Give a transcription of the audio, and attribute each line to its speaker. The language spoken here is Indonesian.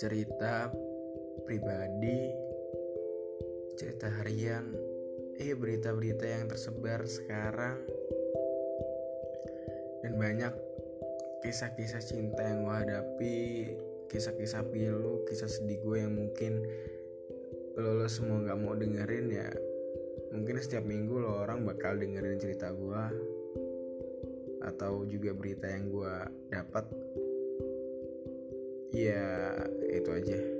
Speaker 1: cerita pribadi cerita harian eh berita-berita yang tersebar sekarang. Dan banyak kisah-kisah cinta yang gue hadapi kisah-kisah pilu kisah sedih gue yang mungkin lo, lo semua nggak mau dengerin ya. Mungkin setiap minggu lo orang bakal dengerin cerita gue atau juga berita yang gue dapat. Ya 短一。